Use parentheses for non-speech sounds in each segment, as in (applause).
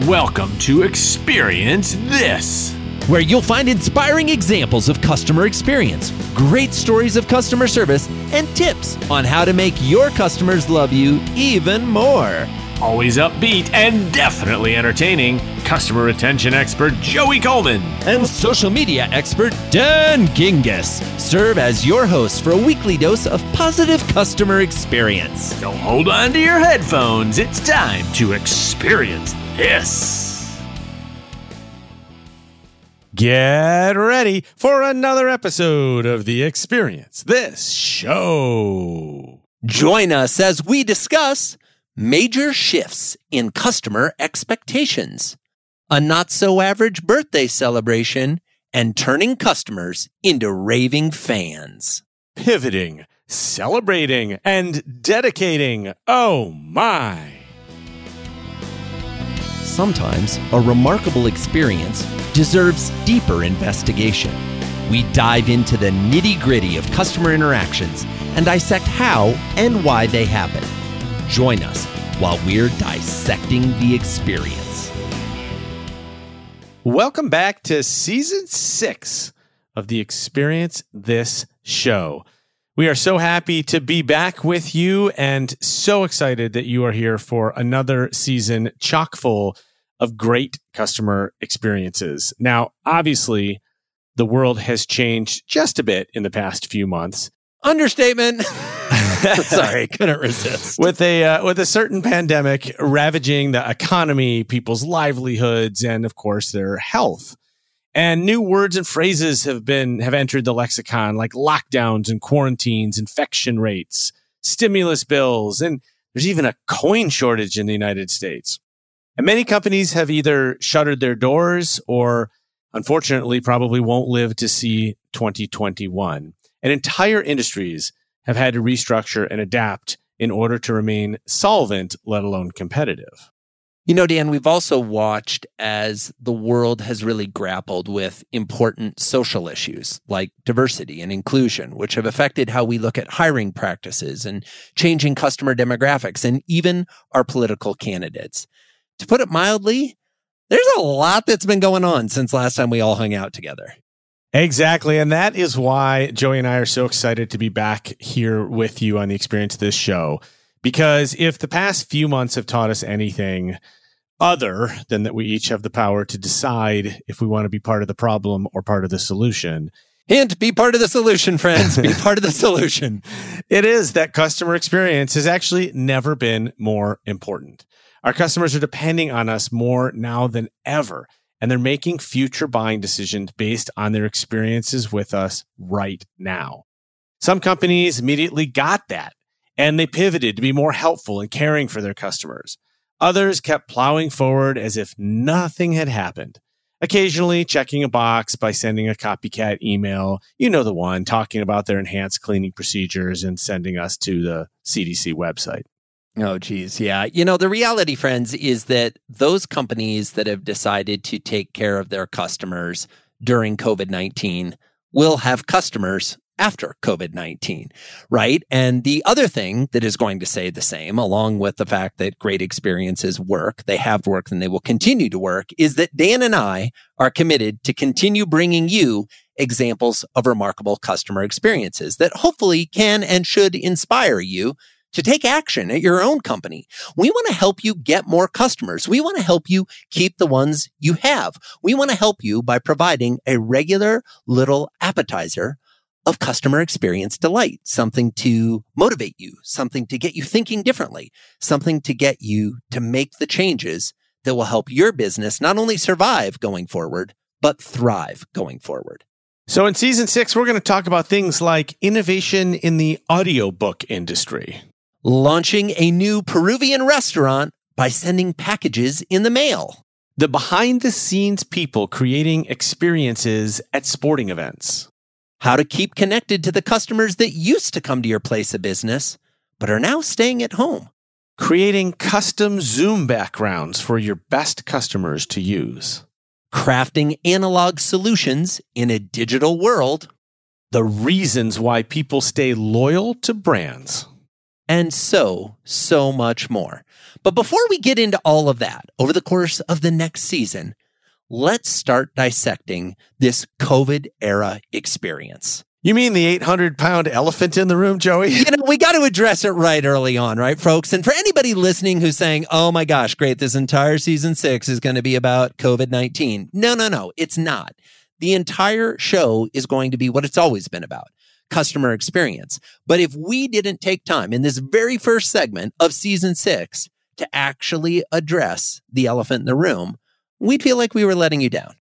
Welcome to Experience This, where you'll find inspiring examples of customer experience, great stories of customer service, and tips on how to make your customers love you even more. Always upbeat and definitely entertaining, customer retention expert Joey Coleman and social media expert Dan Gingiss serve as your hosts for a weekly dose of positive customer experience. So hold on to your headphones. It's time to experience this. Get ready for another episode of the Experience This Show. Join us as we discuss major shifts in customer expectations, a not so average birthday celebration, and turning customers into raving fans. Pivoting, celebrating, and dedicating. Oh my! sometimes a remarkable experience deserves deeper investigation. We dive into the nitty gritty of customer interactions and dissect how and why they happen. Join us while we're dissecting the experience. Welcome back to season six of the Experience This Show. We are so happy to be back with you and so excited that you are here for another season chock full of great customer experiences. Now, obviously, the world has changed just a bit in the past few months. Understatement. (laughs) (laughs) Sorry, couldn't resist. With a uh, with a certain pandemic ravaging the economy, people's livelihoods, and of course their health. And new words and phrases have been have entered the lexicon like lockdowns and quarantines, infection rates, stimulus bills, and there's even a coin shortage in the United States. And many companies have either shuttered their doors or unfortunately probably won't live to see 2021. And entire industries have had to restructure and adapt in order to remain solvent, let alone competitive. You know, Dan, we've also watched as the world has really grappled with important social issues like diversity and inclusion, which have affected how we look at hiring practices and changing customer demographics and even our political candidates. To put it mildly, there's a lot that's been going on since last time we all hung out together. Exactly. And that is why Joey and I are so excited to be back here with you on the experience of this show. Because if the past few months have taught us anything other than that we each have the power to decide if we want to be part of the problem or part of the solution. Hint, be part of the solution, friends. Be (laughs) part of the solution. It is that customer experience has actually never been more important. Our customers are depending on us more now than ever, and they're making future buying decisions based on their experiences with us right now. Some companies immediately got that and they pivoted to be more helpful and caring for their customers. Others kept plowing forward as if nothing had happened, occasionally checking a box by sending a copycat email. You know the one, talking about their enhanced cleaning procedures and sending us to the CDC website. Oh, geez. Yeah. You know, the reality, friends, is that those companies that have decided to take care of their customers during COVID 19 will have customers after COVID 19, right? And the other thing that is going to say the same, along with the fact that great experiences work, they have worked and they will continue to work, is that Dan and I are committed to continue bringing you examples of remarkable customer experiences that hopefully can and should inspire you to take action at your own company. We want to help you get more customers. We want to help you keep the ones you have. We want to help you by providing a regular little appetizer of customer experience delight, something to motivate you, something to get you thinking differently, something to get you to make the changes that will help your business not only survive going forward, but thrive going forward. So, in season six, we're going to talk about things like innovation in the audiobook industry, launching a new Peruvian restaurant by sending packages in the mail, the behind the scenes people creating experiences at sporting events how to keep connected to the customers that used to come to your place of business, but are now staying at home. Creating custom Zoom backgrounds for your best customers to use. Crafting analog solutions in a digital world. The reasons why people stay loyal to brands. And so, so much more. But before we get into all of that over the course of the next season, let's start dissecting this COVID era experience. You mean the 800 pound elephant in the room, Joey? You know, we got to address it right early on, right, folks? And for anybody listening who's saying, oh my gosh, great, this entire season six is going to be about COVID 19. No, no, no, it's not. The entire show is going to be what it's always been about customer experience. But if we didn't take time in this very first segment of season six to actually address the elephant in the room, we'd feel like we were letting you down.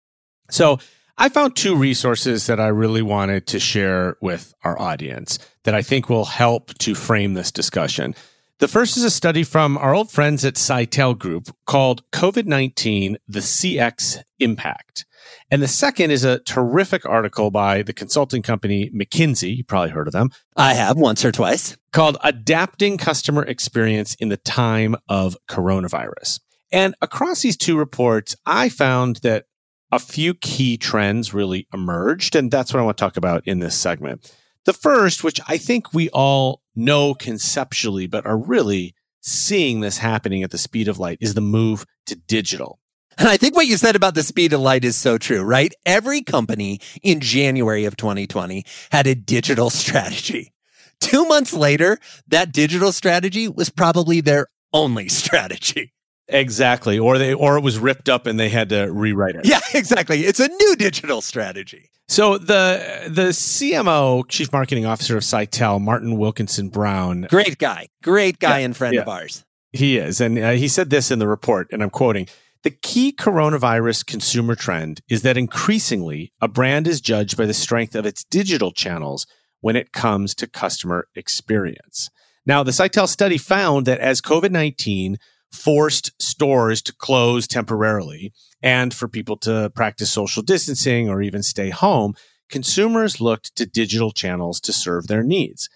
So I found two resources that I really wanted to share with our audience that I think will help to frame this discussion. The first is a study from our old friends at Sitel Group called COVID 19 The CX Impact. And the second is a terrific article by the consulting company McKinsey. You probably heard of them. I have once or twice. Called Adapting Customer Experience in the Time of Coronavirus. And across these two reports, I found that a few key trends really emerged. And that's what I want to talk about in this segment. The first, which I think we all know conceptually, but are really seeing this happening at the speed of light, is the move to digital. And I think what you said about the speed of light is so true, right? Every company in January of 2020 had a digital (laughs) strategy. Two months later, that digital strategy was probably their only (laughs) strategy. Exactly. Or they or it was ripped up and they had to rewrite it. Yeah, (laughs) exactly. It's a new digital strategy. So the the CMO, Chief Marketing Officer of Sitel, Martin Wilkinson Brown. Great guy. Great guy yeah, and friend yeah. of ours. He is. And uh, he said this in the report and I'm quoting the key coronavirus consumer trend is that increasingly a brand is judged by the strength of its digital channels when it comes to customer experience. Now, the Sitel study found that as COVID 19 forced stores to close temporarily and for people to practice social distancing or even stay home, consumers looked to digital channels to serve their needs.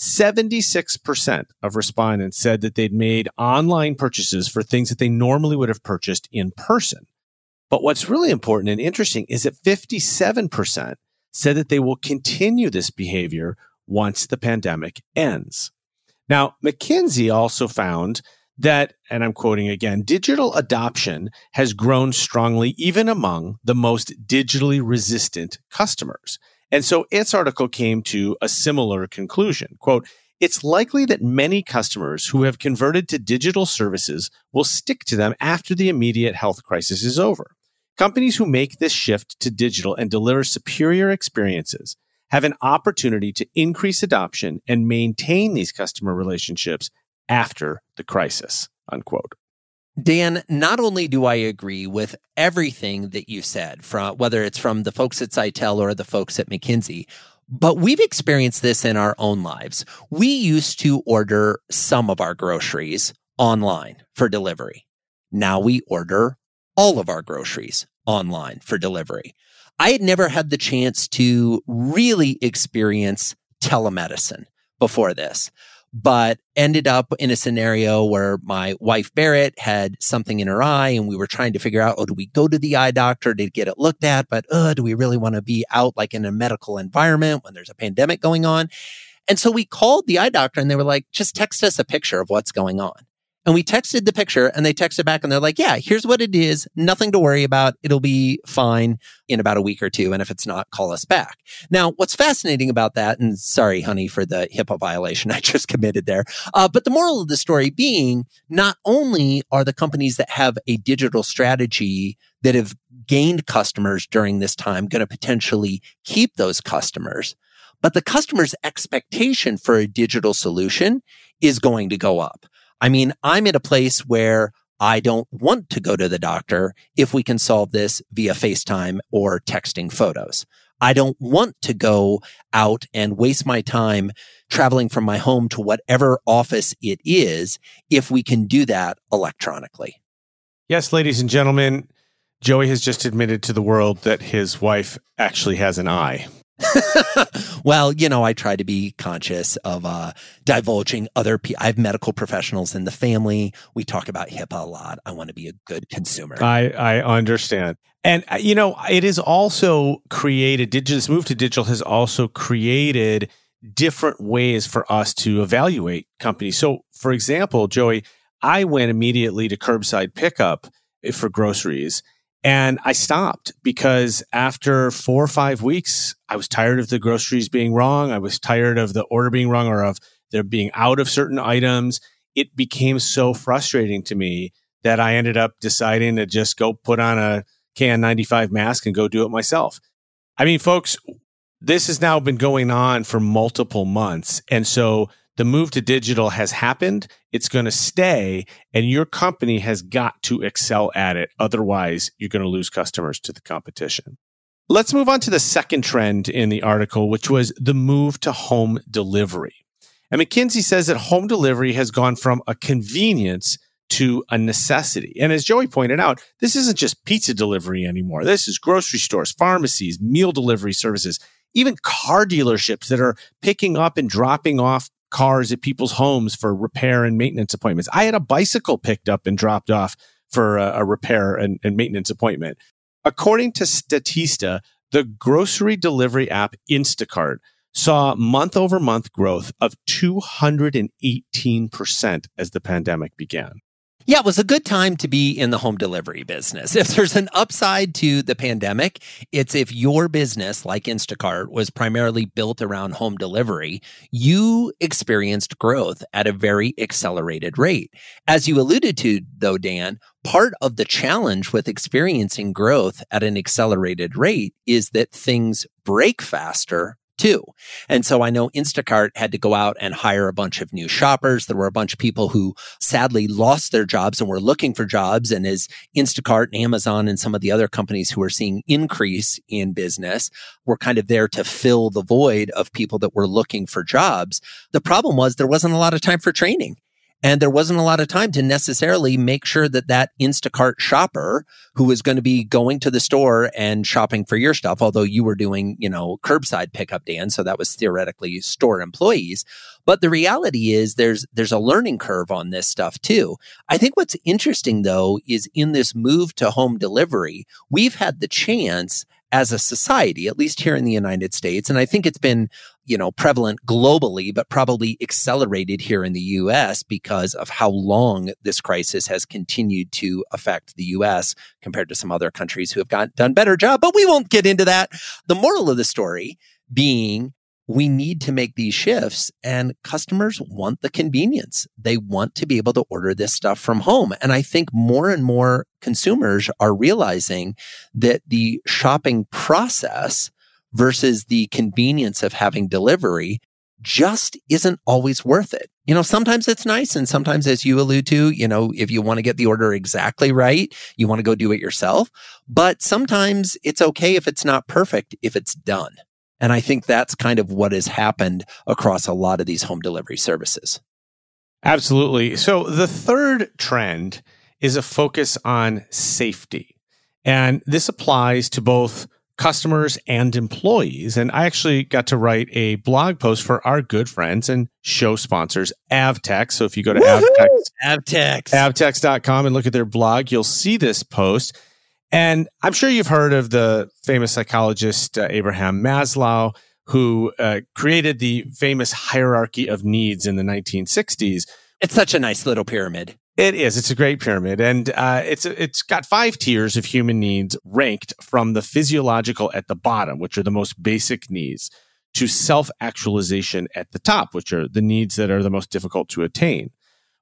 76% of respondents said that they'd made online purchases for things that they normally would have purchased in person. But what's really important and interesting is that 57% said that they will continue this behavior once the pandemic ends. Now, McKinsey also found that, and I'm quoting again, digital adoption has grown strongly even among the most digitally resistant customers. And so its article came to a similar conclusion. Quote, it's likely that many customers who have converted to digital services will stick to them after the immediate health crisis is over. Companies who make this shift to digital and deliver superior experiences have an opportunity to increase adoption and maintain these customer relationships after the crisis. Unquote. Dan, not only do I agree with everything that you said, from whether it's from the folks at Sitel or the folks at McKinsey, but we've experienced this in our own lives. We used to order some of our groceries online for delivery. Now we order all of our groceries online for delivery. I had never had the chance to really experience telemedicine before this but ended up in a scenario where my wife Barrett had something in her eye and we were trying to figure out, oh, do we go to the eye doctor to get it looked at? But uh, do we really want to be out like in a medical environment when there's a pandemic going on? And so we called the eye doctor and they were like, just text us a picture of what's going on. And we texted the picture and they texted back and they're like, yeah, here's what it is. Nothing to worry about. It'll be fine in about a week or two. And if it's not, call us back. Now, what's fascinating about that, and sorry, honey, for the HIPAA violation (laughs) I just committed there. Uh, but the moral of the story being not only are the companies that have a digital strategy that have gained customers during this time going to potentially keep those customers, but the customer's expectation for a digital solution is going to go up. I mean, I'm at a place where I don't want to go to the doctor if we can solve this via FaceTime or texting photos. I don't want to go out and waste my time traveling from my home to whatever office it is if we can do that electronically. Yes, ladies and gentlemen, Joey has just admitted to the world that his wife actually has an eye. (laughs) well, you know, I try to be conscious of uh, divulging other people. I have medical professionals in the family. We talk about HIPAA a lot. I want to be a good consumer. I, I understand. And, uh, you know, it is also created, this move to digital has also created different ways for us to evaluate companies. So, for example, Joey, I went immediately to curbside pickup for groceries and I stopped because after four or five weeks, I was tired of the groceries being wrong. I was tired of the order being wrong or of there being out of certain items. It became so frustrating to me that I ended up deciding to just go put on a KN95 mask and go do it myself. I mean, folks, this has now been going on for multiple months. And so the move to digital has happened. It's going to stay and your company has got to excel at it. Otherwise, you're going to lose customers to the competition. Let's move on to the second trend in the article, which was the move to home delivery. And McKinsey says that home delivery has gone from a convenience to a necessity. And as Joey pointed out, this isn't just pizza delivery anymore. This is grocery stores, pharmacies, meal delivery services, even car dealerships that are picking up and dropping off cars at people's homes for repair and maintenance appointments. I had a bicycle picked up and dropped off for a, a repair and, and maintenance appointment. According to Statista, the grocery delivery app Instacart saw month over month growth of 218% as the pandemic began. Yeah, it was a good time to be in the home delivery business. (laughs) If there's an upside to the pandemic, it's if your business, like Instacart, was primarily built around home delivery, you experienced growth at a very accelerated rate. As you alluded to, though, Dan, part of the challenge with experiencing growth at an accelerated rate is that things break faster too. And so I know Instacart had to go out and hire a bunch of new shoppers. There were a bunch of people who sadly lost their jobs and were looking for jobs. And as Instacart and Amazon and some of the other companies who are seeing increase in business were kind of there to fill the void of people that were looking for jobs. The problem was there wasn't a lot of time for training. And there wasn't a lot of time to necessarily make sure that that Instacart shopper who was going to be going to the store and shopping for your stuff, although you were doing, you know, curbside pickup, Dan. So that was theoretically store employees. But the reality is there's, there's a learning curve on this stuff too. I think what's interesting though is in this move to home delivery, we've had the chance as a society, at least here in the United States. And I think it's been, you know, prevalent globally, but probably accelerated here in the US because of how long this crisis has continued to affect the US compared to some other countries who have got, done better job. But we won't get into that. The moral of the story being we need to make these shifts and customers want the convenience. They want to be able to order this stuff from home. And I think more and more consumers are realizing that the shopping process versus the convenience of having delivery just isn't always worth it. You know, sometimes it's nice. And sometimes, as you allude to, you know, if you want to get the order exactly right, you want to go do it yourself. But sometimes it's okay if it's not perfect, if it's done. And I think that's kind of what has happened across a lot of these home delivery services. Absolutely. So the third trend is a focus on safety. And this applies to both customers and employees. And I actually got to write a blog post for our good friends and show sponsors, Avtex. So if you go to Avtex, Avtex, avtex.com and look at their blog, you'll see this post. And I'm sure you've heard of the famous psychologist uh, Abraham Maslow, who uh, created the famous hierarchy of needs in the 1960s. It's such a nice little pyramid. It is. It's a great pyramid, and uh, it's it's got five tiers of human needs ranked from the physiological at the bottom, which are the most basic needs, to self actualization at the top, which are the needs that are the most difficult to attain.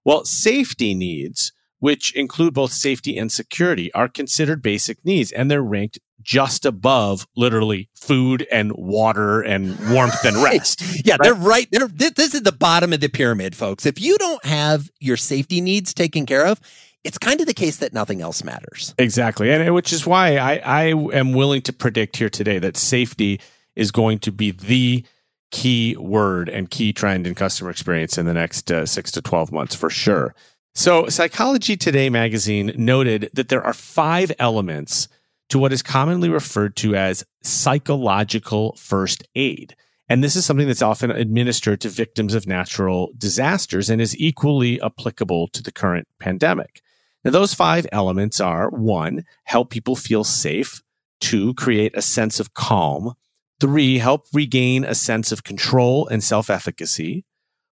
Well, safety needs which include both safety and security, are considered basic needs and they're ranked just above literally food and water and warmth and rest. yeah, right? they're right. They're, this is the bottom of the pyramid, folks. If you don't have your safety needs taken care of, it's kind of the case that nothing else matters. Exactly. And which is why I, I am willing to predict here today that safety is going to be the key word and key trend in customer experience in the next uh, six to 12 months for sure. So, Psychology Today magazine noted that there are five elements to what is commonly referred to as psychological first aid. And this is something that's often administered to victims of natural disasters and is equally applicable to the current pandemic. Now, those five elements are one, help people feel safe, two, create a sense of calm, Three, help regain a sense of control and self efficacy.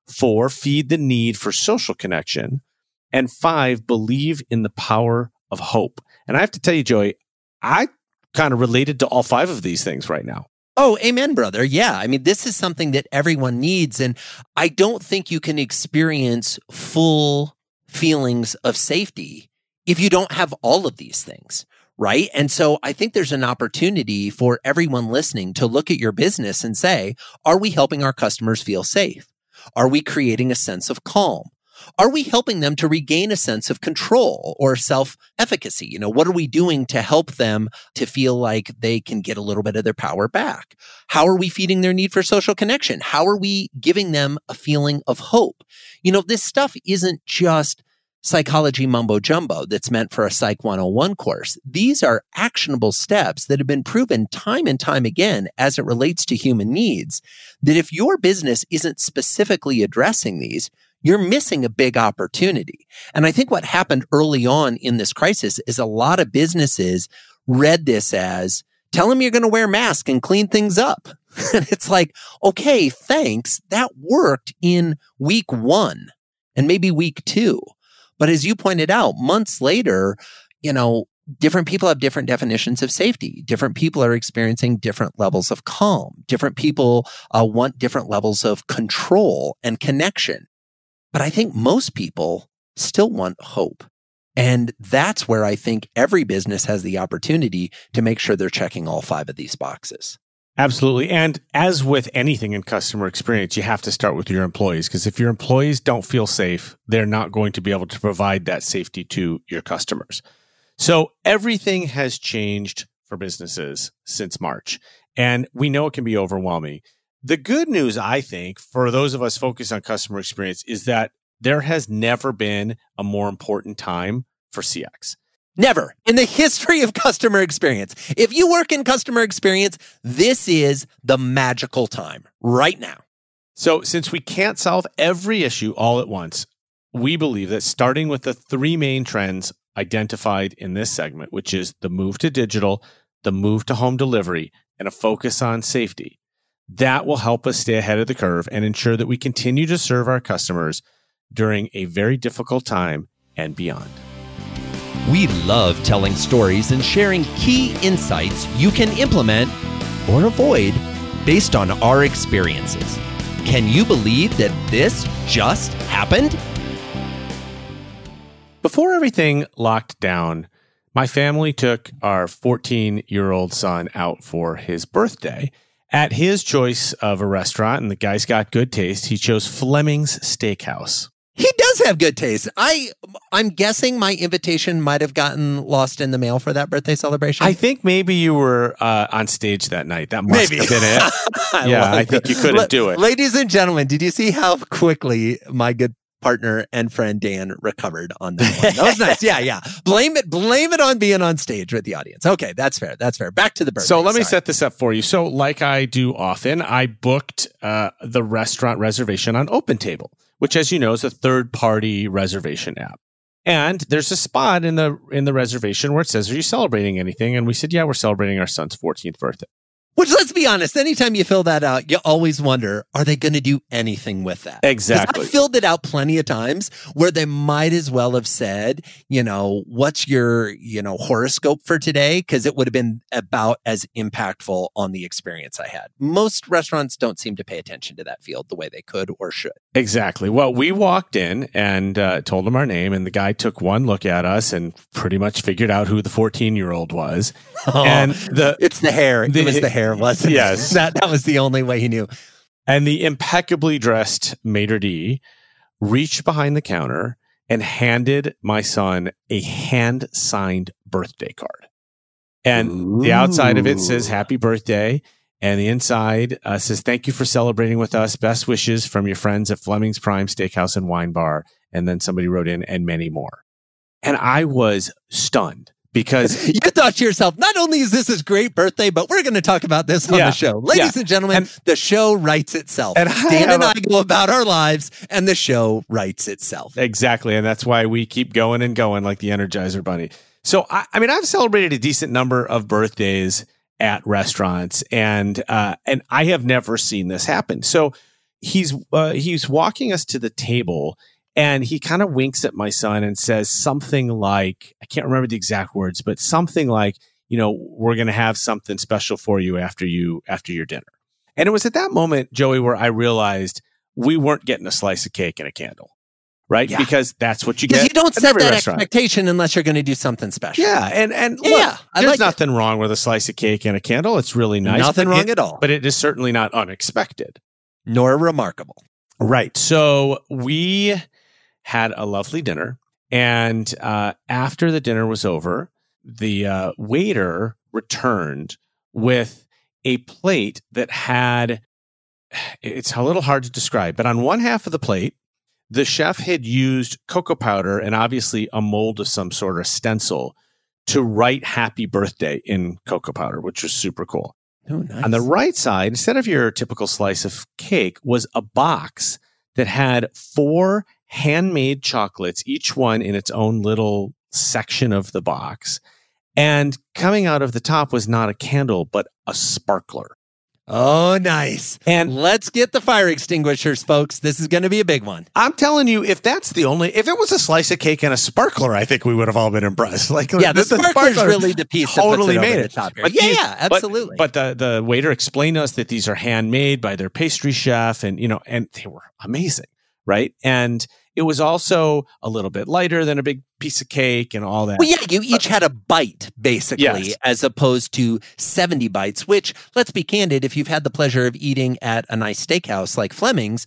Four, feed the need for social connection. And five, believe in the power of hope. And I have to tell you, Joey, I kind of related to all five of these things right now. Oh, amen, brother. Yeah. I mean, this is something that everyone needs. And I don't think you can experience full feelings of safety if you don't have all of these things. Right. And so I think there's an opportunity for everyone listening to look at your business and say, are we helping our customers feel safe? Are we creating a sense of calm? Are we helping them to regain a sense of control or self efficacy? You know, what are we doing to help them to feel like they can get a little bit of their power back? How are we feeding their need for social connection? How are we giving them a feeling of hope? You know, this stuff isn't just psychology mumbo jumbo that's meant for a Psych 101 course. These are actionable steps that have been proven time and time again as it relates to human needs. That if your business isn't specifically addressing these, you're missing a big opportunity. And I think what happened early on in this crisis is a lot of businesses read this as tell them you're going to wear masks and clean things up. (laughs) and it's like, okay, thanks. That worked in week one and maybe week two. But as you pointed out, months later, you know, different people have different definitions of safety. Different people are experiencing different levels of calm. Different people uh, want different levels of control and connection. But I think most people still want hope. And that's where I think every business has the opportunity to make sure they're checking all five of these boxes. Absolutely. And as with anything in customer experience, you have to start with your employees because if your employees don't feel safe, they're not going to be able to provide that safety to your customers. So everything has changed for businesses since March. And we know it can be overwhelming. The good news, I think, for those of us focused on customer experience is that there has never been a more important time for CX. Never in the (laughs) history of customer experience. If you work in customer experience, this is the magical time right now. So, since we can't solve every issue all at once, we believe that starting with the three main trends identified in this segment, which is the move to digital, the move to home delivery, and a focus on safety, that will help us stay ahead of the curve and ensure that we continue to serve our customers during a very difficult time and beyond. We love telling stories and sharing key insights you can implement or avoid based on our experiences. Can you believe that this just happened? Before everything locked down, my family took our 14 year old son out for his birthday at his choice of a restaurant, and the guy's got good taste, he chose Fleming's Steakhouse. He does have good taste. I I'm guessing my invitation might have gotten lost in the mail for that birthday celebration. I think maybe you were uh, on stage that night. That must maybe. have been it. (laughs) I yeah, I think you couldn't do it. Ladies and gentlemen, did you see how quickly my good partner and friend Dan recovered on that one. That was nice. Yeah, yeah. Blame it, blame it on being on stage with the audience. Okay, that's fair. That's fair. Back to the birthday. So let me set this up for you. So, like I do often, I booked uh, the restaurant reservation on OpenTable, which, as you know, is a third party reservation app. And there's a spot in the in the reservation where it says, "Are you celebrating anything?" And we said, "Yeah, we're celebrating our son's 14th birthday." Which let's be honest, anytime you fill that out, you always wonder, are they going to do anything with that? Exactly. I filled it out plenty of times where they might as well have said, you know, what's your, you know, horoscope for today? Cause it would have been about as impactful on the experience I had. Most restaurants don't seem to pay attention to that field the way they could or should. Exactly. Well, we walked in and uh, told him our name and the guy took one look at us and pretty much figured out who the 14 year old was. Oh, and the, it's the hair. The, it was the hair there, wasn't (laughs) yes. it? that that was the only way he knew. And the impeccably dressed maitre d reached behind the counter and handed my son a hand signed birthday card. And Ooh. the outside of it says happy birthday. And the inside uh, says, thank you for celebrating with us. Best wishes from your friends at Fleming's Prime Steakhouse and Wine Bar. And then somebody wrote in, and many more. And I was stunned because (laughs) you thought to yourself, not only is this his great birthday, but we're going to talk about this on yeah, the show. Ladies yeah. and gentlemen, and, the show writes itself. And Dan and I go about our lives, and the show writes itself. Exactly. And that's why we keep going and going like the Energizer Bunny. So, I, I mean, I've celebrated a decent number of birthdays. at restaurants, and uh, and I have never seen this happen. So he's uh, he's walking us to the table, and he kind of winks at my son and says something like, I can't remember the exact words, but something like, you know, we're going to have something special for you after you after your dinner. And it was at that moment, Joey, where I realized we weren't getting a slice of cake and a candle right? Yeah. Because that's what you get. you don't set that restaurant. expectation unless you're going to do something special. Yeah, and and Yeah, look, yeah, there's like it. nothing wrong with a slice of cake and a candle. It's really nice. Nothing wrong it- at all. But it is certainly not unexpected. Nor remarkable. Right. So we had a lovely dinner, and uh, after the dinner was over, the uh, waiter returned with a plate that had. It's a little hard to describe, but on one half of the plate, the chef had used cocoa powder and obviously a mold of some sort of stencil to write happy birthday in cocoa powder, which was super cool. Oh, nice. On the right side, instead of your typical slice of cake, was a box that had four handmade chocolates, each one in its own little section of the box. And coming out of the top was not a candle, but a sparkler. Oh, nice. And Let's get the fire extinguishers, folks. This is going to be a big one. I'm telling you, if that's the only, if it was a slice of cake and a sparkler, I think we would have all been impressed. (laughs) Like, Yeah, the, the sparkler's really the piece totally that made it. top here. But yeah, these- yeah, but- absolutely. But the the waiter explained to us that these are handmade by their pastry chef, and you know, and they were amazing, right? And it was also a little bit lighter than a big piece of cake and all that. Well, yeah, you each had a bite, basically, Yes. as opposed to 70 bites, which, let's be candid, if you've had the pleasure of eating at a nice steakhouse like Fleming's,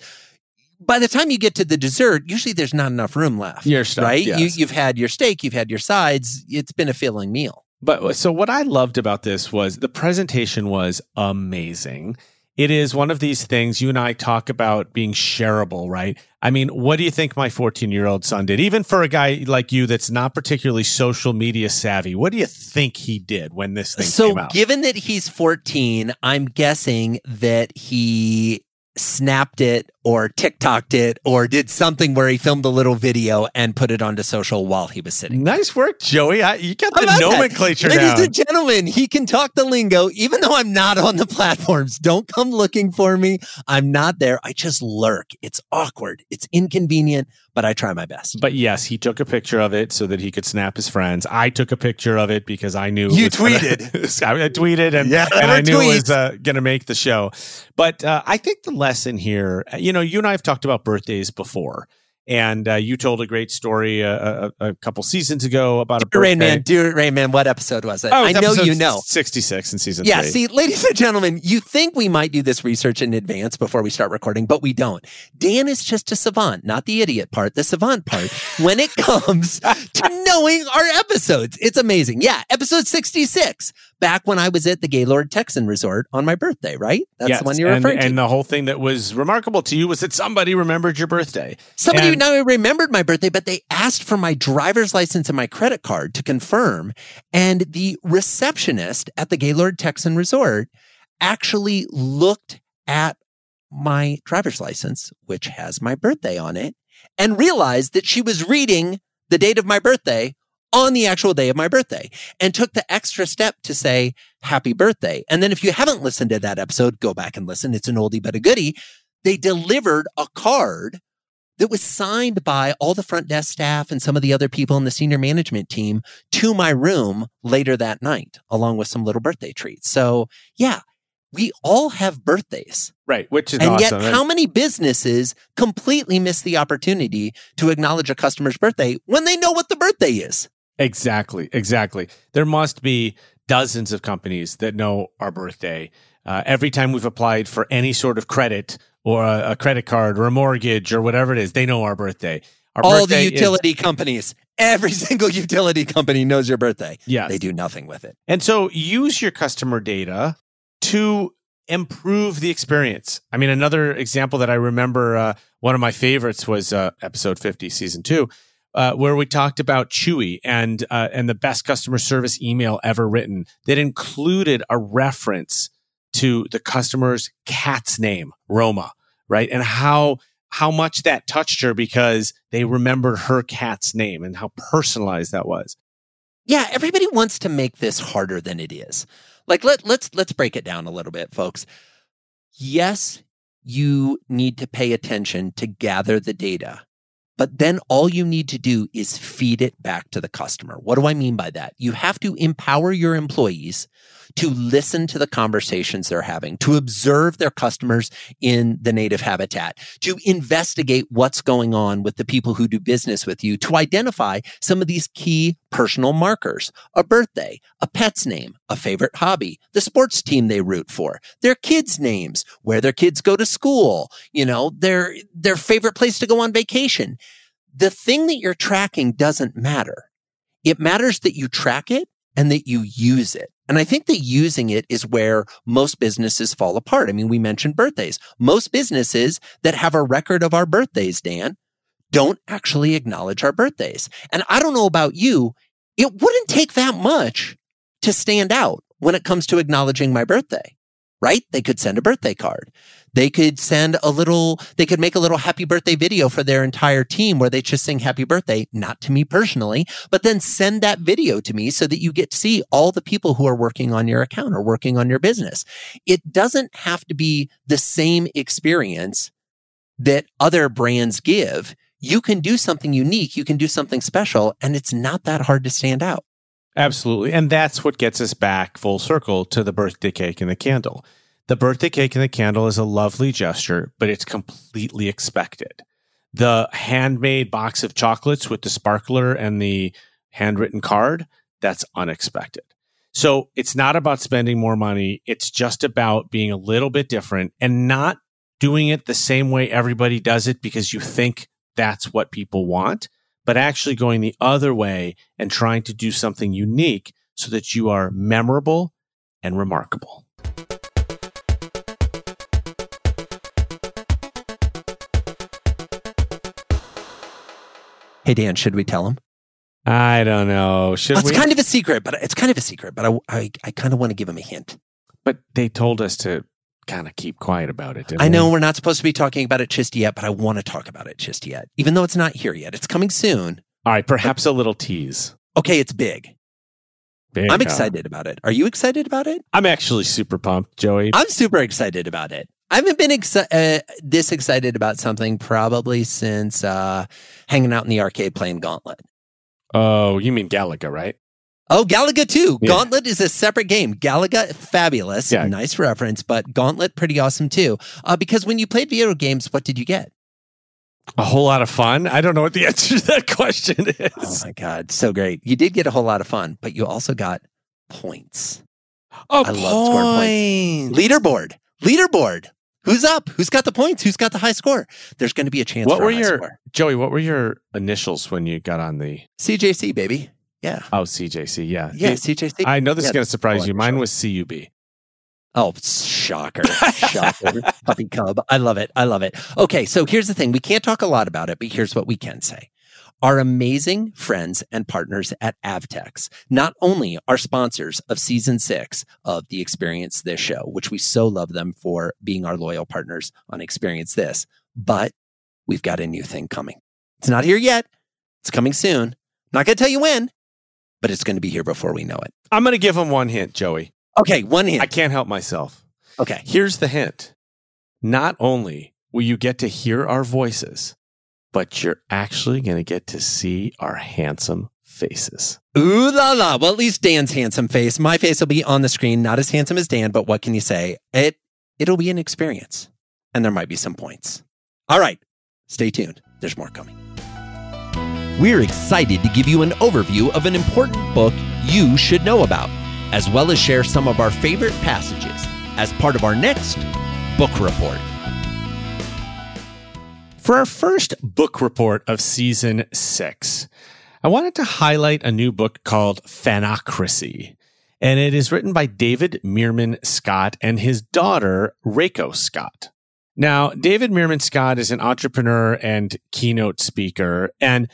by the time you get to the dessert, usually there's not enough room left. Your stuff, right? yes. You, you've had your steak, you've had your sides. It's been a filling meal. But so what I loved about this was the presentation was amazing. It is one of these things you and I talk about being shareable, right? I mean, what do you think my 14 year old son did? Even for a guy like you that's not particularly social media savvy, what do you think he did when this thing So, came out? given that he's 14, I'm guessing that he snapped it or TikToked it or did something where he filmed a little video and put it onto social while he was sitting. nice work, Joey. I, you got the that? nomenclature Ladies down. and gentlemen, he can talk the lingo, even though I'm not on the platforms. Don't come looking for me. I'm not there. I just lurk. It's awkward. It's inconvenient, but I try my best. But yes, he took a picture of it so that he could snap his friends. I took a picture of it because I knew You was gonna- tweeted. (laughs) I tweeted, and, Yeah, and I were knew it was uh, going to make the show. But uh, I think the lesson here, you know, you and I have talked about birthdays before, and uh, you told a great story uh, a, a couple seasons ago about a Dear Rain. Man, dear Rain Man, what episode was it? Oh, I know you know. sixty-six in season Yeah, three. see, ladies and gentlemen, you think we might do this research in advance before we start recording, but we don't. Dan is just a savant, not the idiot part, the savant part, when it (laughs) comes to knowing our episodes. It's amazing. Yeah, episode 66, back when I was at the Gaylord Texan Resort on my birthday, right? That's Yes, the one you're and, referring to. and the whole thing that was remarkable to you was that somebody remembered your birthday. Somebody now remembered my birthday, but they asked for my driver's license and my credit card to confirm. And the receptionist at the Gaylord Texan Resort actually looked at my driver's license, which has my birthday on it, and realized that she was reading the date of my birthday on the actual day of my birthday and took the extra step to say happy birthday. And then if you haven't listened to that episode, go back and listen. It's an oldie but a goodie. They delivered a card that was signed by all the front desk staff and some of the other people in the senior management team to my room later that night, along with some little birthday treats. So yeah, we all have birthdays. Right, which is And awesome. yet, how many businesses completely miss the opportunity to acknowledge a customer's birthday when they know what the birthday is? Exactly, exactly. There must be dozens of companies that know our birthday. Uh, every time we've applied for any sort of credit or a, a credit card or a mortgage or whatever it is, they know our birthday. Our All the birthday is- utility companies, every (laughs) single utility company knows your birthday. yes. They do nothing with it. And so use your customer data to improve the experience. I mean, another example that I remember, uh, one of my favorites was uh, episode 50, season two, uh, where we talked about Chewy and, uh, and the best customer service email ever written that included a reference to the customer's cat's name, Roma, right? And how, how much that touched her because they remembered her cat's name and how personalized that was. Yeah, everybody wants to make this harder than it is. Like let let's let's break it down a little bit, folks. Yes, you need to pay attention to gather the data. But then all you need to do is feed it back to the customer. What do I mean by that? You have to empower your employees to listen to the conversations they're having, to observe their customers in the native habitat, to investigate what's going on with the people who do business with you, to identify some of these key personal markers, a birthday, a pet's name, a favorite hobby, the sports team they root for, their kids' names, where their kids go to school, you know, their, their favorite place to go on vacation. The thing that you're tracking doesn't matter. It matters that you track it and that you use it. And I think that using it is where most businesses fall apart. I mean, we mentioned birthdays. Most businesses that have a record of our birthdays, Dan, don't actually acknowledge our birthdays. And I don't know about you, it wouldn't take that much to stand out when it comes to acknowledging my birthday, right? They could send a birthday card. They could send a little, they could make a little happy birthday video for their entire team where they just sing happy birthday, not to me personally, but then send that video to me so that you get to see all the people who are working on your account or working on your business. It doesn't have to be the same experience that other brands give. You can do something unique. You can do something special and it's not that hard to stand out. Absolutely. And that's what gets us back full circle to the birthday cake and the candle. The birthday cake and the candle is a lovely gesture, but it's completely expected. The handmade box of chocolates with the sparkler and the handwritten card, that's unexpected. So it's not about spending more money. It's just about being a little bit different and not doing it the same way everybody does it because you think that's what people want, but actually going the other way and trying to do something unique so that you are memorable and remarkable. Hey, Dan, should we tell him? I don't know. Should Well, it's we? kind of a secret, but it's kind of a secret, but I, I, I kind of want to give him a hint. but they told us to kind of keep quiet about it. didn't I know they? we're not supposed to be talking about it just yet, but I want to talk about it just yet, even though it's not here yet. It's coming soon. All right, perhaps a little tease. Okay, it's big. I'm go. excited about it. Are you excited about it? I'm actually super pumped, Joey. I'm super excited about it. I haven't been exci- uh, this excited about something probably since uh, hanging out in the arcade playing Gauntlet. Oh, you mean Galaga, right? Oh, Galaga too. Yeah. Gauntlet is a separate game. Galaga, fabulous. Yeah. Nice reference, but Gauntlet, pretty awesome too. Uh, because when you played video games, what did you get? A whole lot of fun. I don't know what the (laughs) answer to that question is. Oh my God, so great. You did get a whole lot of fun, but you also got points. Oh, I love scoring Leaderboard. Leaderboard. Who's up? Who's got the points? Who's got the high score? There's going to be a chance What for were a high your score. Joey? What were your initials when you got on the CJC, baby. Yeah. oh CJC? Yeah, Yeah, CJC. I know this is going to surprise oh, you. Mine was CUB. Oh, shocker. Shocker. (laughs) Puppy cub. I love it. I love it. Okay, so here's the thing. We can't talk a lot about it, but here's what we can say. Our amazing friends and partners at Avtex not only are sponsors of season six of the Experience This show, which we so love them for being our loyal partners on Experience This, but we've got a new thing coming. It's not here yet. It's coming soon. Not going to tell you when, but it's going to be here before we know it. I'm going to give him one hint, Joey. Okay, one hint. I can't help myself. okay. Here's the hint. Not only will you get to hear our voices, but you're actually going to get to see our handsome faces. Ooh la la. Well, at least Dan's handsome face. My face will be on the screen, not as handsome as Dan, but what can you say? It it'll be an experience. And there might be some points. All right. Stay tuned. There's more coming. We're excited to give you an overview of an important book you should know about, as well as share some of our favorite passages as part of our next book report. For our first book report of season six, I wanted to highlight a new book called Fanocracy. And it is written by David Meerman Scott and his daughter, Reiko Scott. Now, David Meerman Scott is an entrepreneur and keynote speaker. And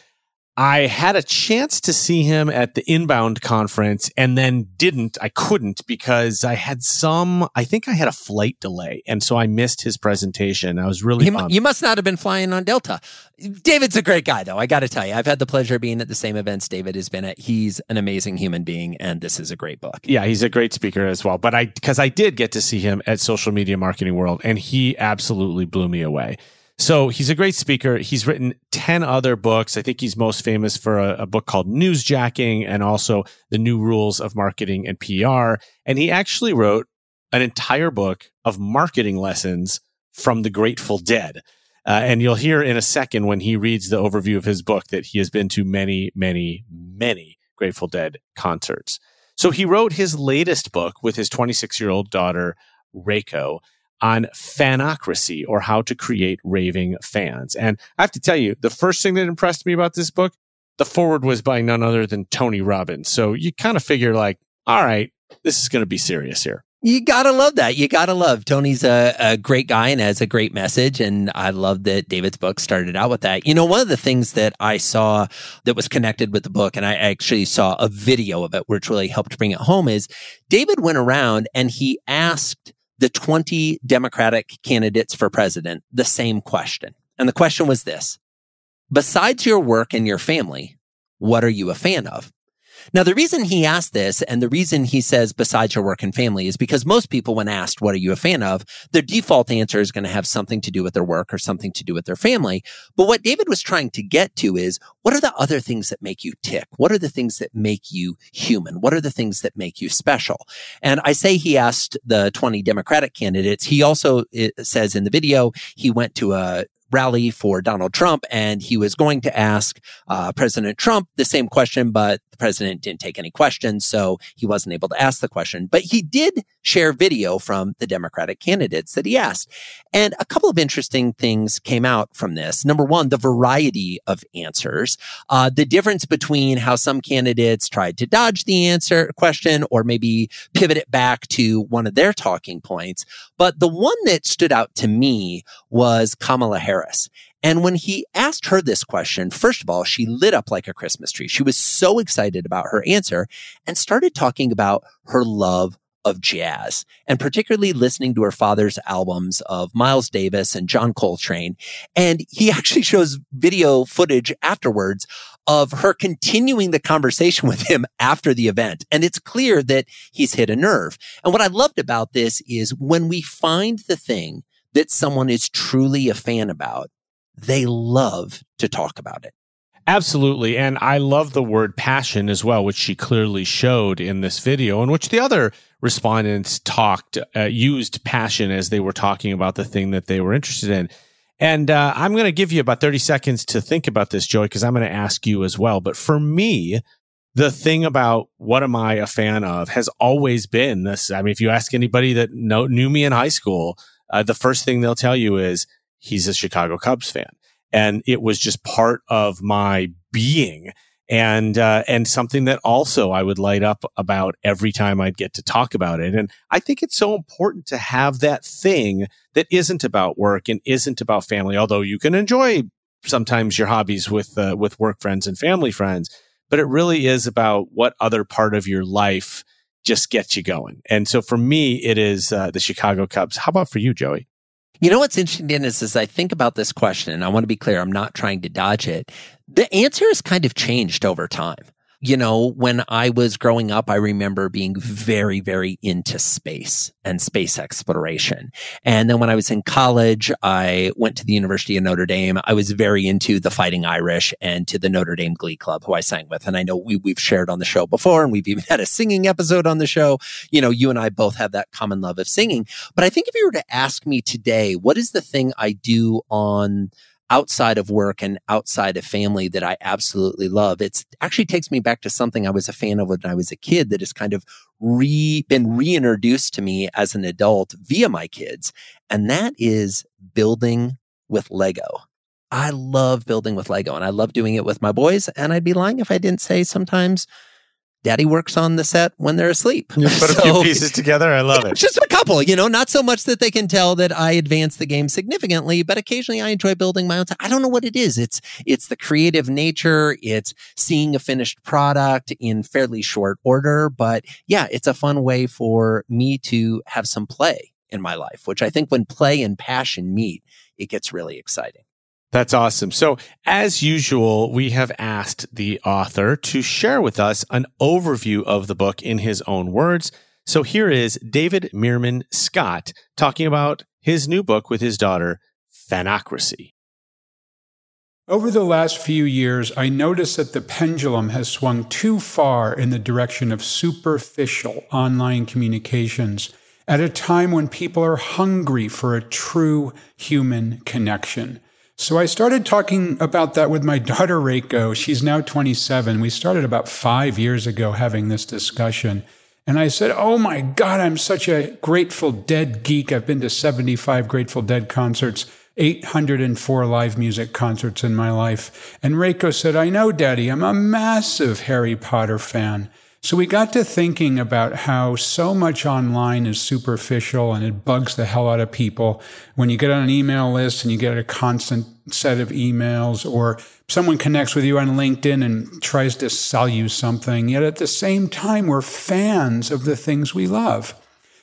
I had a chance to see him at the inbound conference and then didn't. I couldn't because I had some, I think I had a flight delay. And so I missed his presentation. I was really, you, you must not have been flying on Delta. David's a great guy, though. I got to tell you, I've had the pleasure of being at the same events David has been at. He's an amazing human being, and this is a great book. Yeah, he's a great speaker as well. But I, because I did get to see him at Social Media Marketing World, and he absolutely blew me away. So he's a great speaker. He's written 10 other books. I think he's most famous for a, a, book called Newsjacking and also The New Rules of Marketing and PR. And he actually wrote an entire book of marketing lessons from the Grateful Dead. Uh, and you'll hear in a second when he reads the overview of his book that he has been to many, many, many Grateful Dead concerts. So he wrote his latest book with his 26 year old daughter, Reiko on fanocracy or how to create raving fans. And I have to tell you, the first thing that impressed me about this book, the foreword was by none other than Tony Robbins. So you kind of figure like, all right, this is going to be serious here. You gotta love that. You gotta love Tony's a, a, great guy and has a great message. And I love that David's book started out with that. You know, one of the things that I saw that was connected with the book, and I actually saw a video of it, which really helped bring it home, is David went around and he asked the 20 Democratic candidates for president the same question. And the question was this Besides your work and your family, what are you a fan of? Now, the reason he asked this and the reason he says besides your work and family is because most people, when asked, what are you a fan of? Their default answer is going to have something to do with their work or something to do with their family. But what David was trying to get to is what are the other things that make you tick? What are the things that make you human? What are the things that make you special? And I say he asked the 20 Democratic candidates. He also says in the video, he went to a rally for Donald Trump, and he was going to ask uh, President Trump the same question, but the president didn't take any questions, so he wasn't able to ask the question. But he did share video from the Democratic candidates that he asked. And a couple of interesting things came out from this. Number one, the variety of answers, uh, the difference between how some candidates tried to dodge the answer question or maybe pivot it back to one of their talking points. But the one that stood out to me was Kamala Harris. And when he asked her this question, first of all, she lit up like a Christmas tree. She was so excited about her answer and started talking about her love of jazz and particularly listening to her father's albums of Miles Davis and John Coltrane. And he (laughs) actually shows video footage afterwards of her continuing the conversation with him after the event. And it's clear that he's hit a nerve. And what I loved about this is when we find the thing that someone is truly a fan about, they love to talk about it. Absolutely. And I love the word passion as well, which she clearly showed in this video, in which the other respondents talked, uh, used passion as they were talking about the thing that they were interested in. And uh, I'm going to give you about 30 seconds to think about this, Joey, because I'm going to ask you as well. But for me, the thing about what am I a fan of has always been this. I mean, if you ask anybody that know, knew me in high school, uh, the first thing they'll tell you is he's a Chicago Cubs fan and it was just part of my being and uh, and something that also I would light up about every time I'd get to talk about it. And I think it's so important to have that thing that isn't about work and isn't about family. Although you can enjoy sometimes your hobbies with uh, with work friends and family friends, but it really is about what other part of your life just gets you going. And so for me, it is uh, the Chicago Cubs. How about for you, Joey? You know what's interesting is as I think about this question, and I want to be clear, I'm not trying to dodge it. The answer has kind of changed over time you know, when I was growing up, I remember being very, very into space and space exploration. And then when I was in college, I went to the University of Notre Dame. I was very into the Fighting Irish and to the Notre Dame Glee Club, who I sang with. And I know we, we've shared on the show before, and we've (laughs) even had a singing episode on the show. You know, you and I both have that common love of singing. But I think if you were to ask me today, what is the thing I do on outside of work and outside of family that I absolutely love. It actually takes me back to something I was a fan of when I was a kid that has kind of re been reintroduced to me as an adult via my kids. And that is building with Lego. I love building with Lego and I love doing it with my boys. And I'd be lying if I didn't say sometimes Daddy works on the set when they're asleep. You put so, a few (laughs) pieces together. I love it. Just a couple, you know, not so much that they can tell that I advance the game significantly, but occasionally I enjoy building my own. T- I don't know what it is. It's it's the creative nature. It's seeing a finished product in fairly short order. But yeah, it's a fun way for me to have some play in my life, which I think when play and passion meet, it gets really exciting. That's awesome. So, as usual, we have asked the author to share with us an overview of the book in his own words. So, here is David Meerman Scott talking about his new book with his daughter, Fanocracy. Over the last few years, I noticed that the pendulum has swung too far in the direction of superficial online communications at a time when people are hungry for a true human connection. So I started talking about that with my daughter, Reiko. She's now 27. We started about five years ago having this discussion. And I said, Oh my God, I'm such a Grateful Dead geek. I've been to 75 Grateful Dead concerts, 804 live music concerts in my life. And Reiko said, I know, Daddy, I'm a massive Harry Potter fan. So we got to thinking about how so much online is superficial and it bugs the hell out of people. When you get on an email list and you get a constant set of emails or someone connects with you on LinkedIn and tries to sell you something, yet at the same time, we're fans of the things we love.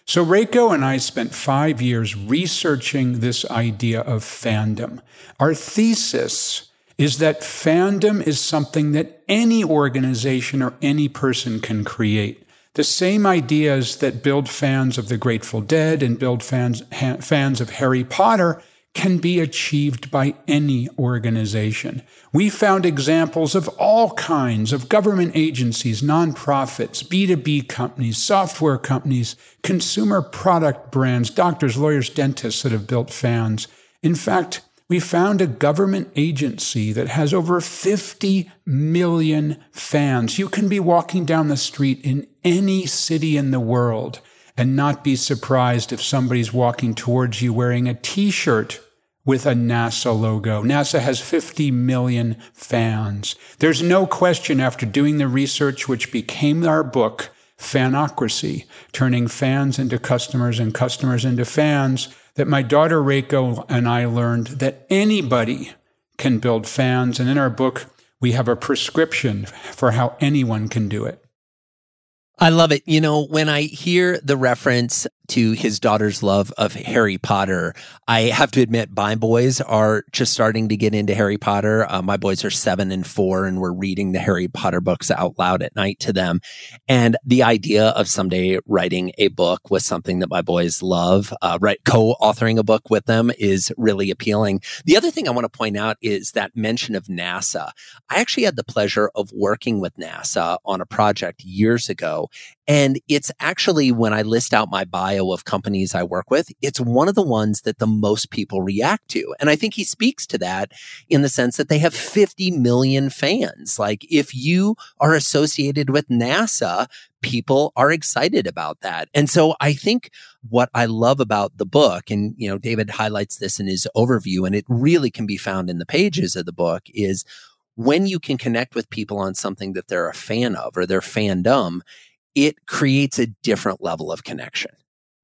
So Reiko and I spent five years researching this idea of fandom. Our thesis is that fandom is something that any organization or any person can create. The same ideas that build fans of the Grateful Dead and build fans, ha- fans of Harry Potter can be achieved by any organization. We found examples of all kinds of government agencies, nonprofits, B2B companies, software companies, consumer product brands, doctors, lawyers, dentists that have built fans. In fact, we found a government agency that has over 50 million fans. You can be walking down the street in any city in the world and not be surprised if somebody's walking towards you wearing a t-shirt with a NASA logo. NASA has 50 million fans. There's no question after doing the research, which became our book, Fanocracy, turning fans into customers and customers into fans, that my daughter Reiko and I learned that anybody can build fans. And in our book, we have a prescription for how anyone can do it. I love it. You know, when I hear the reference to his daughter's love of Harry Potter. I have to admit, my boys are just starting to get into Harry Potter. Uh, my boys are seven and four, and we're reading the Harry Potter books out loud at night to them. And the idea of someday writing a book with something that my boys love, uh, right, co-authoring a book with them is really appealing. The other thing I want to point out is that mention of NASA. I actually had the pleasure of working with NASA on a project years ago, and it's actually when I list out my bio of companies I work with, it's one of the ones that the most people react to. And I think he speaks to that in the sense that they have 50 million fans. Like if you are associated with NASA, people are excited about that. And so I think what I love about the book, and you know, David highlights this in his overview, and it really can be found in the pages of the book, is when you can connect with people on something that they're a fan of or their fandom, it creates a different level of connection.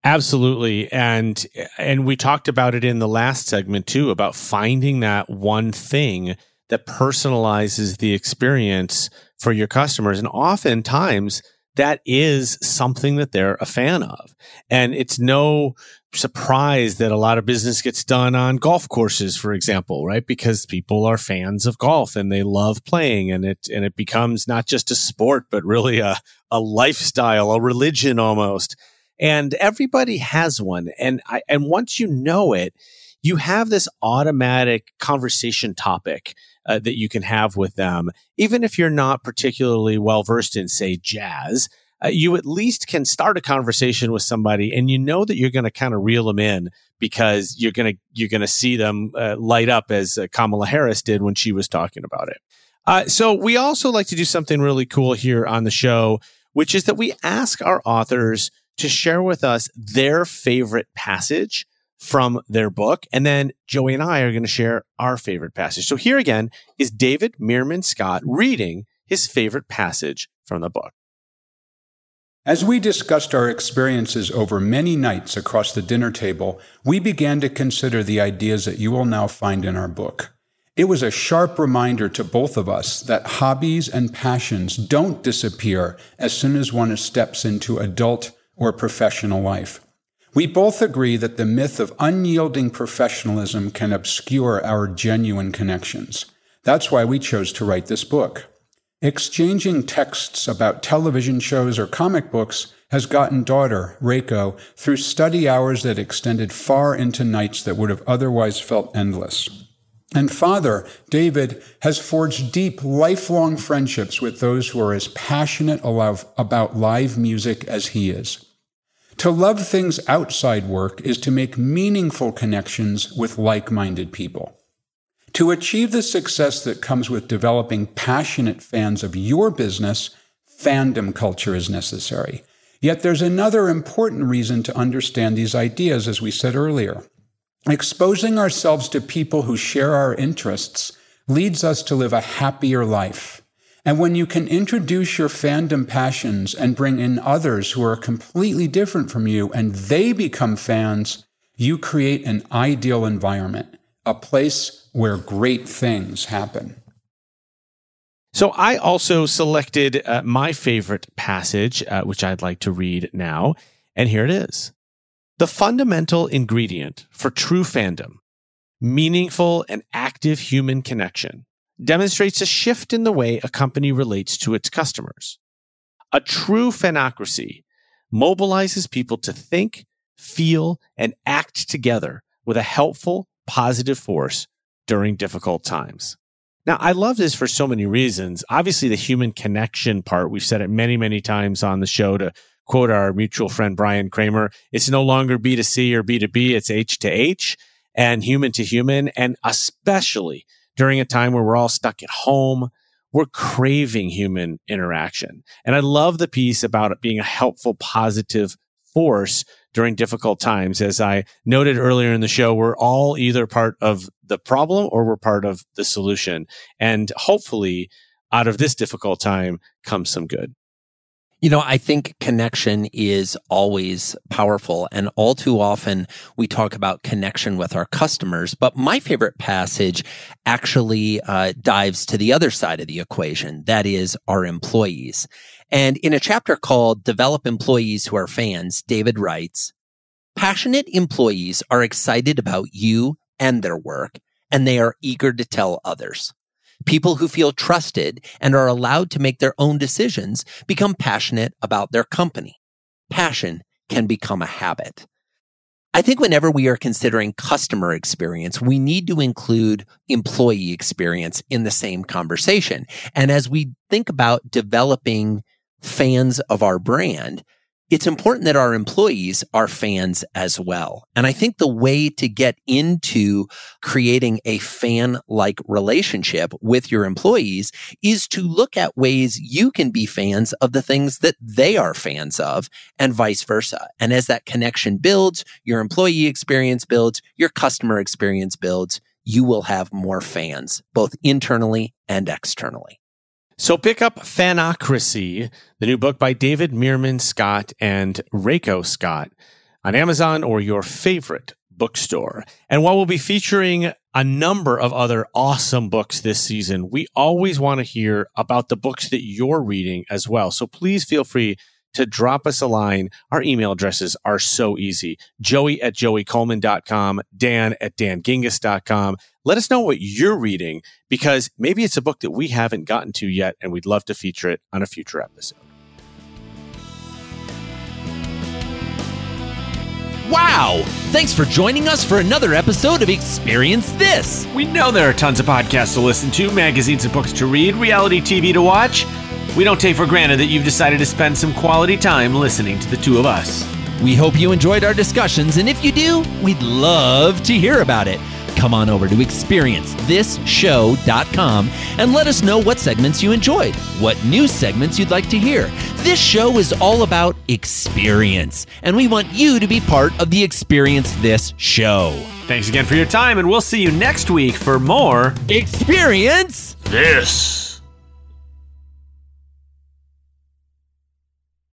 Absolutely. And and we talked about it in the last segment too about finding that one thing that personalizes the experience for your customers and oftentimes that is something that they're a fan of. And it's no surprise that a lot of business gets done on golf courses, for example, right? Because people are fans of golf and they love playing and it, and it becomes not just a sport, but really a, a lifestyle, a religion almost. And everybody has one. And I, and once you know it, you have this automatic conversation topic uh, that you can have with them, even if you're not particularly well versed in, say, jazz. Uh, you at least can start a conversation with somebody, and you know that you're going to kind of reel them in because you're going to you're going to see them uh, light up as uh, Kamala Harris did when she was talking about it. Uh, so we also like to do something really cool here on the show, which is that we ask our authors to share with us their favorite passage from their book. And then Joey and I are going to share our favorite passage. So here again is David Meerman Scott reading his favorite passage from the book. As we discussed our experiences over many nights across the dinner table, we began to consider the ideas that you will now find in our book. It was a sharp reminder to both of us that hobbies and passions don't disappear as soon as one steps into adult or professional life. We both agree that the myth of unyielding professionalism can obscure our genuine connections. That's why we chose to write this book. Exchanging texts about television shows or comic books has gotten daughter, Reiko, through study hours that extended far into nights that would have otherwise felt endless. And father, David, has forged deep, lifelong friendships with those who are as passionate about live music as he is. To love things outside work is to make meaningful connections with like minded people. To achieve the success that comes with developing passionate fans of your business, fandom culture is necessary. Yet there's another important reason to understand these ideas, as we said earlier. Exposing ourselves to people who share our interests leads us to live a happier life. And when you can introduce your fandom passions and bring in others who are completely different from you and they become fans, you create an ideal environment, a place where great things happen. So I also selected uh, my favorite passage, uh, which I'd like to read now. And here it is. The fundamental ingredient for true fandom, meaningful and active human connection, demonstrates a shift in the way a company relates to its customers. A true fanocracy mobilizes people to think, feel, and act together with a helpful, positive force during difficult times. Now, I love this for so many reasons. Obviously, the human connection part, we've said it many, many times on the show to quote our mutual friend Bryan Kramer, it's no longer B2C or B2B, it's H to H and human to human. And especially during a time where we're all stuck at home, we're craving human interaction. And I love the piece about it being a helpful, positive force during difficult times. As I noted earlier in the show, we're all either part of the problem or we're part of the solution. And hopefully out of this difficult time comes some good. You know, I think connection is always powerful. And all too often we talk about connection with our customers. But my favorite passage actually uh, dives to the other side of the equation. That is our employees. And in a chapter called Develop Employees Who Are Fans, David writes, Passionate employees are excited about you and their work, and they are eager to tell others. People who feel trusted and are allowed to make their own decisions become passionate about their company. Passion can become a habit. I think whenever we are considering customer experience, we need to include employee experience in the same conversation. And as we think about developing fans of our brand, it's important that our employees are fans as well. And I think the way to get into creating a fan like relationship with your employees is to look at ways you can be fans of the things that they are fans of and vice versa. And as that connection builds, your employee experience builds, your customer experience builds, you will have more fans, both internally and externally. So pick up Fanocracy, the new book by David Meerman Scott and Reiko Scott on Amazon or your favorite bookstore. And while we'll be featuring a number of other awesome books this season, we always want to hear about the books that you're reading as well. So please feel free to drop us a line. Our email addresses are so easy. Joey at joeycoleman.com, Dan at dangingiss.com. Let us know what you're reading because maybe it's a book that we haven't gotten to yet and we'd love to feature it on a future episode. Wow! Thanks for joining us for another episode of Experience This. We know there are tons of podcasts to listen to, magazines and books to read, reality TV to watch. We don't take for granted that you've decided to spend some quality time listening to the two of us. We hope you enjoyed our discussions, and if you do, we'd love to hear about it. Come on over to experiencethisshow.com and let us know what segments you enjoyed, what new segments you'd like to hear. This show is all about experience, and we want you to be part of the Experience This show. Thanks again for your time, and we'll see you next week for more Experience This.